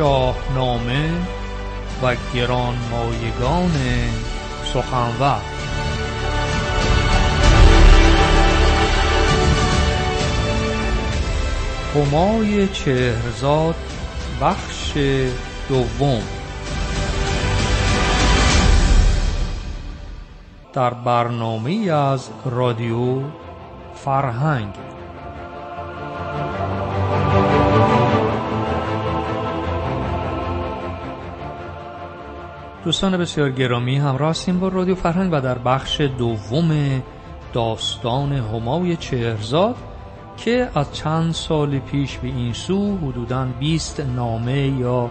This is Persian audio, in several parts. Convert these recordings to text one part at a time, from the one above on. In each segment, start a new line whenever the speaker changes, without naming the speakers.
شاهنامه و گرانمایگان سخنور. همای چهرزاد بخش دوم. در برنامه از رادیو فرهنگ. دوستان بسیار گرامی همراه هستیم با رادیو فرهنگ و در بخش دوم داستان همای چهرزاد که از چند سال پیش به این سو حدوداً 20 نامه یا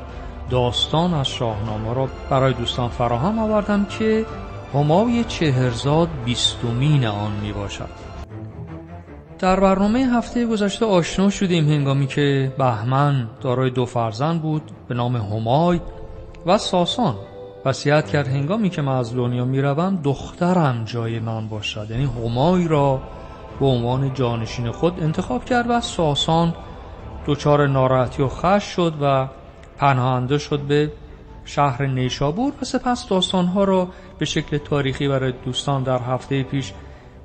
داستان از شاهنامه را برای دوستان فراهم آوردم که همای چهرزاد بیستمین آن می باشد. در برنامه هفته گذشته آشنا شدیم هنگامی که بهمن دارای دو فرزند بود به نام همای و ساسان. وصیت کرد هنگامی که من از دنیا می‌روم دخترم جای من باشد. یعنی همای را به عنوان جانشین خود انتخاب کرد و ساسان دچار ناراحتی و خش شد و پناهنده شد به شهر نیشابور و سپس داستانها را به شکل تاریخی برای دوستان در هفته پیش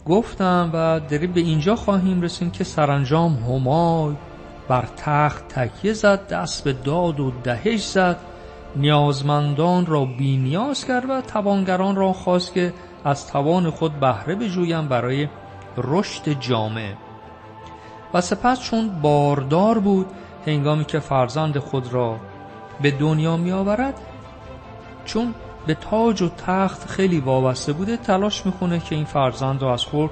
گفتم و داریم به اینجا خواهیم رسیم که سرانجام همای بر تخت تکیه زد دست به داد و دهش زد. نیازمندان را بینیاز کرد و توانگران را خواست که از توان خود بهره بجویم برای رشد جامعه و سپس چون باردار بود هنگامی که فرزند خود را به دنیا می آورد چون به تاج و تخت خیلی وابسته بوده تلاش می‌کنه که این فرزند را از خود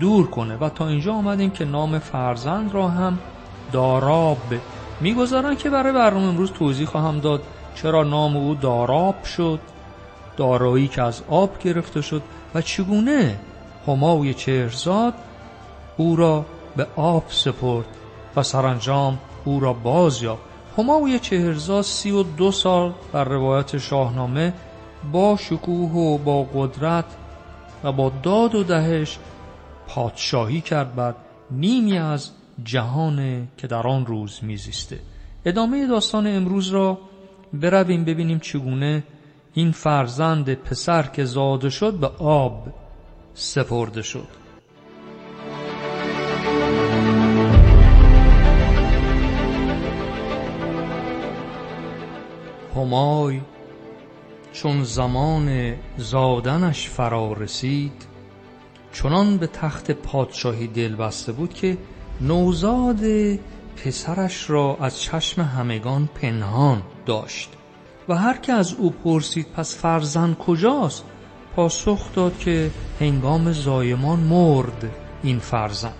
دور کنه و تا اینجا آمدیم که نام فرزند را هم داراب می‌گذارن که برای برنامه امروز توضیح خواهم داد. چرا نام او داراب شد؟ دارایی که از آب گرفته شد و چگونه همای چهرزاد او را به آب سپرد و سرانجام او را باز یافت همای چهرزاد سی و دو سال بر روایت شاهنامه با شکوه و با قدرت و با داد و دهش پادشاهی کرد بر نیمی از جهان که در آن روز میزیسته. ادامه داستان امروز را برویم ببینیم چگونه این فرزند پسر که زاده شد به آب سپرده شد. همای چون زمان زادنش فرا رسید چنان به تخت پادشاهی دل بسته بود که نوزاد پسرش را از چشم همگان پنهان داشت. و هر که از او پرسید پس فرزند کجاست؟ پاسخ داد که هنگام زایمان مرد این فرزند.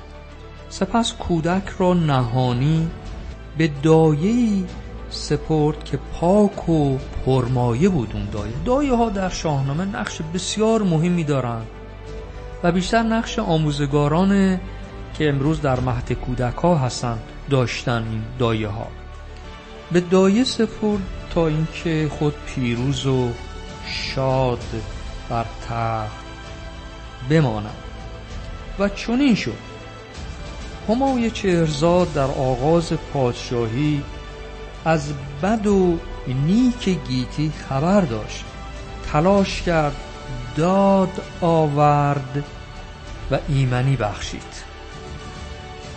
سپس کودک را نهانی به دایه‌ای سپرد که پاک و پرمایه بود اون دایه. دایه ها در شاهنامه نقش بسیار مهمی دارند و بیشتر نقش آموزگاران که امروز در مهد کودک ها هستن داشتن این دایه ها به دایه سپرد تا اینکه خود پیروز و شاد بر تخت بماند. و چنین شد. همای چهرزاد در آغاز پادشاهی از بد و نیک گیتی خبر داشت. تلاش کرد داد آورد و ایمنی بخشید.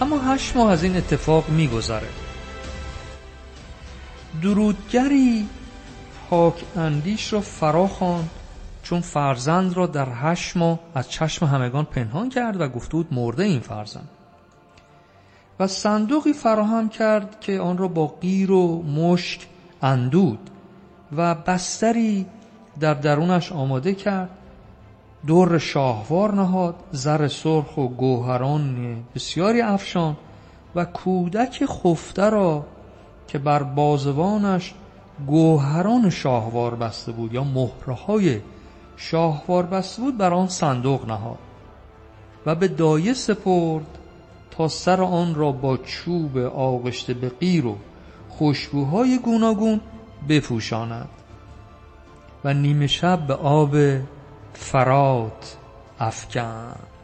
اما هشت ماه از این اتفاق میگذره درودگری. پاک اندیش را فرا خواند چون فرزند را در هشت ماه از چشم همگان پنهان کرد و گفته بود مرده این فرزند. و صندوقی فراهم کرد که آن را با قیر و مشک اندود و بستری در درونش آماده کرد. دور شاهوار نهاد زر سرخ و گوهران بسیاری افشان و کودک خفته را که بر بازوانش گوهران شاهوار بسته بود یا مهرهای شاهوار بسته بود بر آن صندوق نهاد و به دایه سپرد تا سر آن را با چوب آغشته به قیر و خوشبوهای گوناگون بپوشاند و نیمه شب به آب فرات افکند.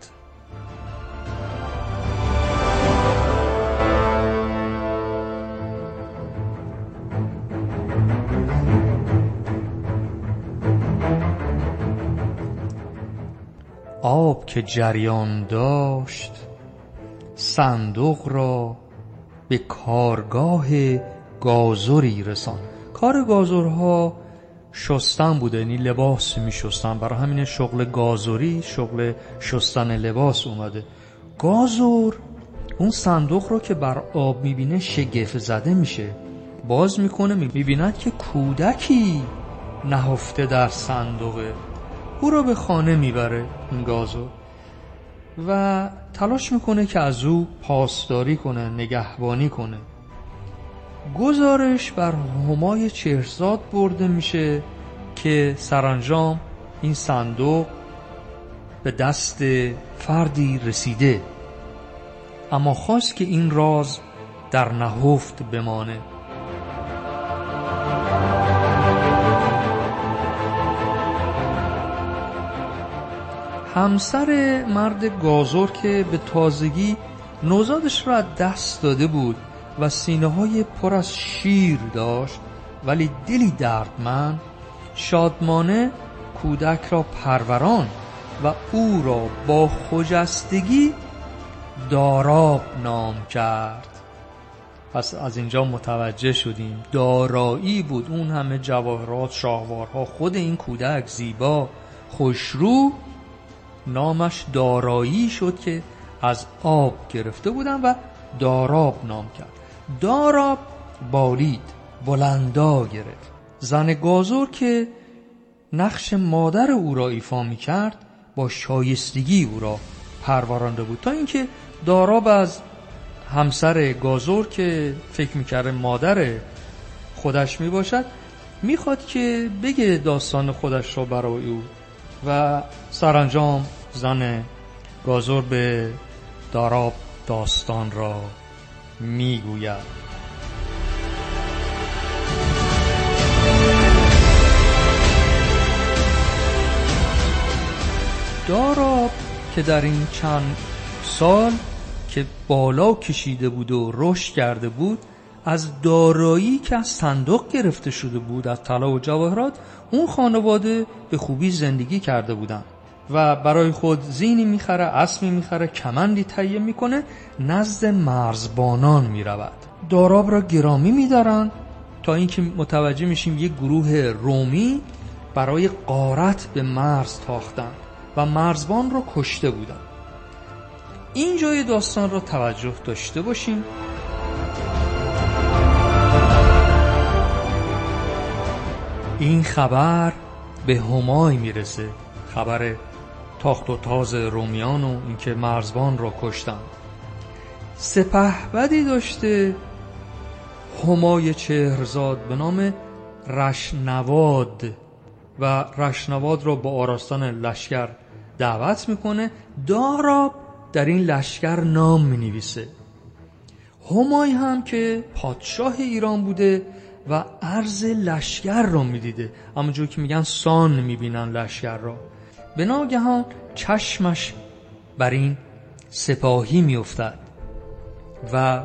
آب که جریان داشت صندوق را به کارگاه گازری رسان کار گازرها شستن بوده یعنی لباس می شستن برای همین شغل گازوری شغل شستن لباس اومده. گازور اون صندوق رو که بر آب می‌بینه شگفت زده میشه. باز می‌کنه می‌بیند که کودکی نهفته در صندوقه. او را به خانه می‌بره این گازور و تلاش می‌کنه که از او پاسداری کنه نگهبانی کنه. گزارش بر همای چهرزاد برده میشه که سرانجام این صندوق به دست فردی رسیده. اما خواست که این راز در نهفت بمانه. همسر مرد گازور که به تازگی نوزادش را دست داده بود و سینه های پر از شیر داشت ولی دلی دردمند شادمانه کودک را پروران و او را با خجستگی داراب نام کرد. پس از اینجا متوجه شدیم دارایی بود اون همه جواهرات شاهوارها خود این کودک زیبا خوشرو نامش دارایی شد که از آب گرفته بودن و داراب نام کرد. داراب بالید بلندا گرفت. زن گازور که نقش مادر او را ایفا می کرد با شایستگی او را پرورانده بود. تا اینکه داراب از همسر گازور که فکر می‌کرده مادر خودش می باشد می‌خواد که بگه داستان خودش را برای او و سرانجام زن گازور به داراب داستان را می‌گوید. داراب که در این چند سال که بالا کشیده بود و رشد کرده بود از دارایی که از صندوق گرفته شده بود از طلا و جواهرات اون خانواده به خوبی زندگی کرده بودند و برای خود زینی می‌خره اسمی می‌خره کمندی تهیه می‌کنه نزد مرزبانان می‌رود. داراب را گرامی میدارن تا اینکه متوجه میشیم یک گروه رومی برای قارت به مرز تاختن و مرزبان را کشته بودن. این جای داستان را توجه داشته باشیم. این خبر به همای می‌رسه. خبر تاخت و تاز رومیان و اینکه مرزبان را کشتن سپه بدی داشته همای چهرزاد به نام رشنواد و رشنواد را با آراستان لشکر دعوت می‌کنه. داراب در این لشکر نام می‌نویسه. همای هم که پادشاه ایران بوده و عرض لشکر را می‌دیده. اما جو که میگن سان می‌بینن لشکر را به ناگهان چشمش بر این سپاهی میافتد و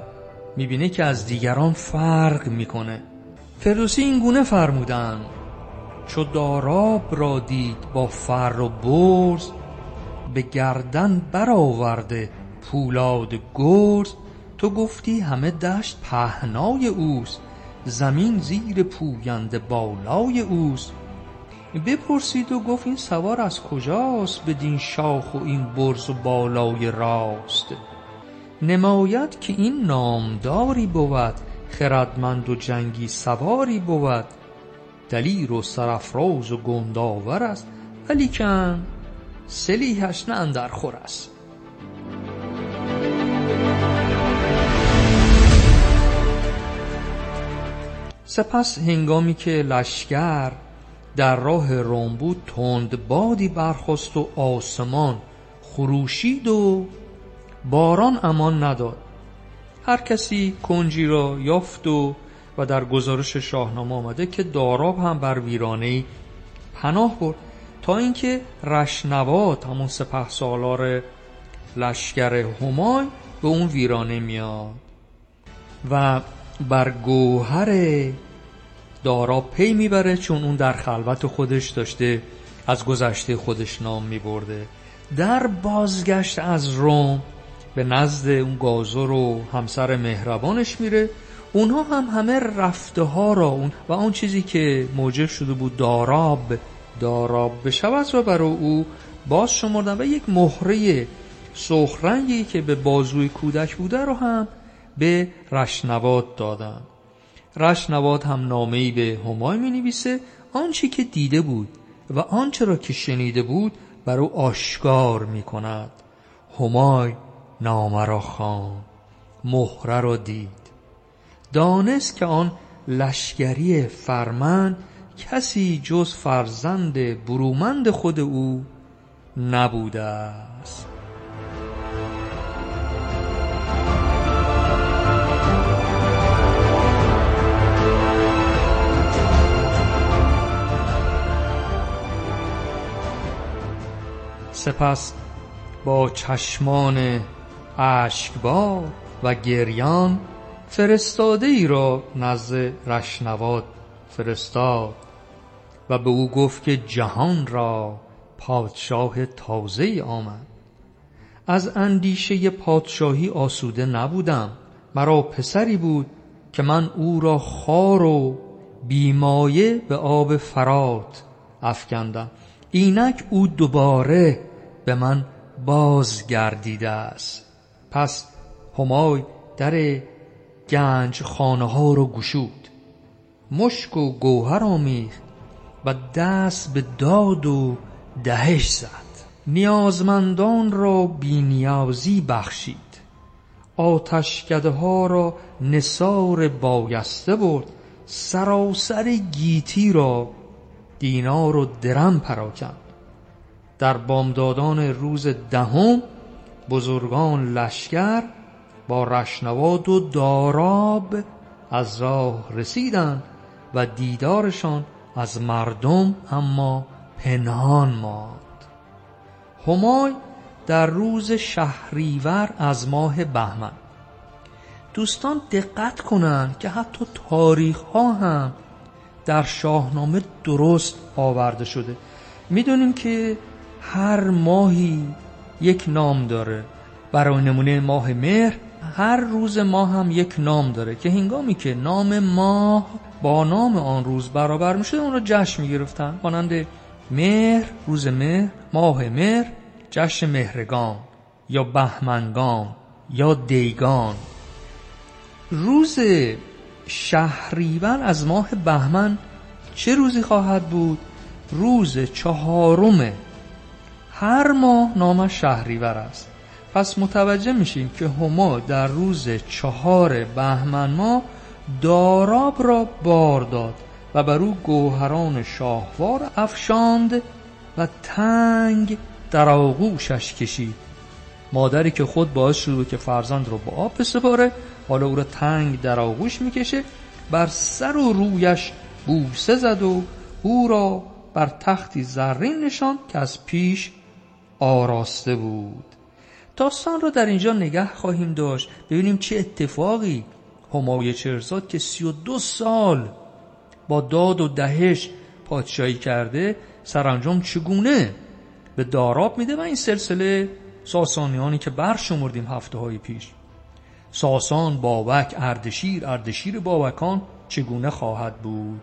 می‌بینه که از دیگران فرق می‌کنه. فردوسی این گونه فرمودن چو داراب را دید با فر و برز به گردن برآورده پولاد گرز تو گفتی همه دشت پهنای اوست. زمین زیر پوینده بالای اوست. بپرسید و گفت این سوار از کجاست بدین شاخ و این برز و بالای راست؟ نماید که این نامداری بود خردمند و جنگی سواری بود. دلیر و سرافراز و گندآور است ولیکن سلیحش نه اندرخور است. سپس هنگامی که لشکر در راه روم بود تند بادی برخست و آسمان خروشید و باران امان نداد. هر کسی کنجی را یافت و و در گزارش شاهنامه آمده که داراب هم بر ویرانه پناه برد. تا اینکه رشنوات همون سپه سالار لشکر همای به اون ویرانه میاد. و بر گوهر دارا پی می‌بره چون اون در خلوت خودش داشته از گذشته خودش نام میبرده. در بازگشت از روم به نزد اون گازر و همسر مهربانش میره. اونها هم همه رفته ها را اون و اون چیزی که موجب شده بود داراب داراب بشود را برای او باز شمردن و یک مهره سخرنگی که به بازوی کودک بوده رو هم به رشنواد دادن. رشنواد هم نامه‌ای به همای می نویسه آنچه که دیده بود و آنچه را که شنیده بود بر او آشکار می کند همای نامه را خان مهره را دید. دانست که آن لشگری فرمن کسی جز فرزند برومند خود او نبوده سپس با چشمان اشکبار و گریان فرستاده ای را نزد رشنواد فرستاد و به او گفت که جهان را پادشاه تازه آمد. از اندیشه پادشاهی آسوده نبودم. مرا پسری بود که من او را خار و بیمایه به آب فرات افکندم. اینک او دوباره به من بازگردیده است. پس همای در گنج خانه ها رو گشود. مشک و گوهر آمیخت و دست به داد و دهش زد. نیازمندان را بینیازی بخشید. آتشکده ها را نصار بایسته برد. سراسر گیتی را دینار و درم پراکند. در بامدادان روز دهم بزرگان لشکر با رشنواد و داراب از راه رسیدند و دیدارشان از مردم اما پنهان ماند. همای در روز شهریور از ماه بهمن. دوستان دقت کنند که حتی تاریخ ها هم در شاهنامه درست آورده شده. می‌دونیم که هر ماهی یک نام داره. برای نمونه ماه مهر هر روز ماه هم یک نام داره. که هنگامی که نام ماه با نام آن روز برابر می‌شد اون رو جشن می‌گرفتن. مانند مهر روز مهر ماه مهر جشن مهرگان یا بهمنگان یا دیگان. روز شهریور از ماه بهمن چه روزی خواهد بود؟ روز چهارم هر ماه نامش شهریور است. پس متوجه میشیم که هما در روز چهار بهمن ماه داراب را بار داد و بر او گوهران شاهوار افشاند و تنگ در آغوشش کشید. مادری که خود باعث شده که فرزند رو با آب بسپاره حالا او را تنگ در آغوش می‌کشه بر سر و رویش بوسه زد و او را بر تختی زرین نشان که از پیش آراسته بود. داستان را در اینجا نگه خواهیم داشت. ببینیم چه اتفاقی همای چرزاد که سی و دو سال با داد و دهش پادشاهی کرده سرانجام چگونه به داراب میده و این سلسله ساسانیانی که برشمردیم هفته های پیش. ساسان بابک اردشیر اردشیر بابکان چگونه خواهد بود؟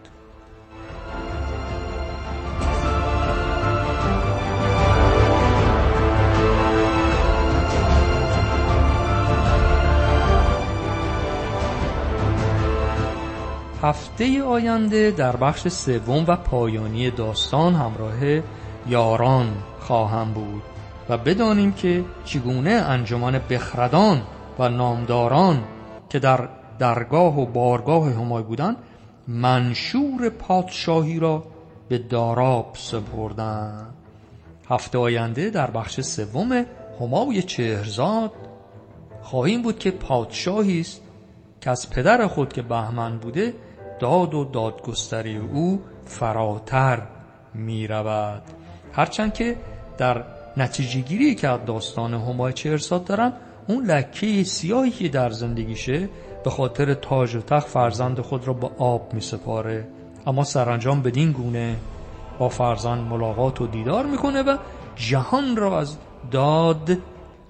هفته آینده در بخش سوم و پایانی داستان همراه یاران خواهم بود و بدانیم که چگونه انجمن بخردان و نامداران که در درگاه و بارگاه همای بودند منشور پادشاهی را به داراب سپردند. هفته آینده در بخش سوم همای چهرزاد خواهیم بود که پادشاهی است که از پدر خود که بهمن بوده داد و دادگستری او فراتر می رود هرچند که در نتیجه گیری که از داستان همای چهرساد دارم اون لکه سیاهی که در زندگیشه به خاطر تاج و تخت فرزند خود را به آب می سپاره اما سرانجام بدین گونه با فرزند ملاقات و دیدار می‌کنه و جهان را از داد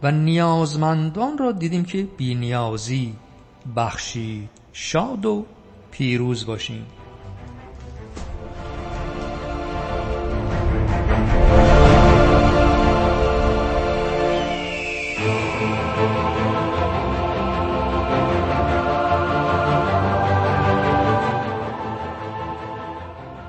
و نیازمندان را دیدیم که بی نیازی بخشی شاد و پیروز باشیم.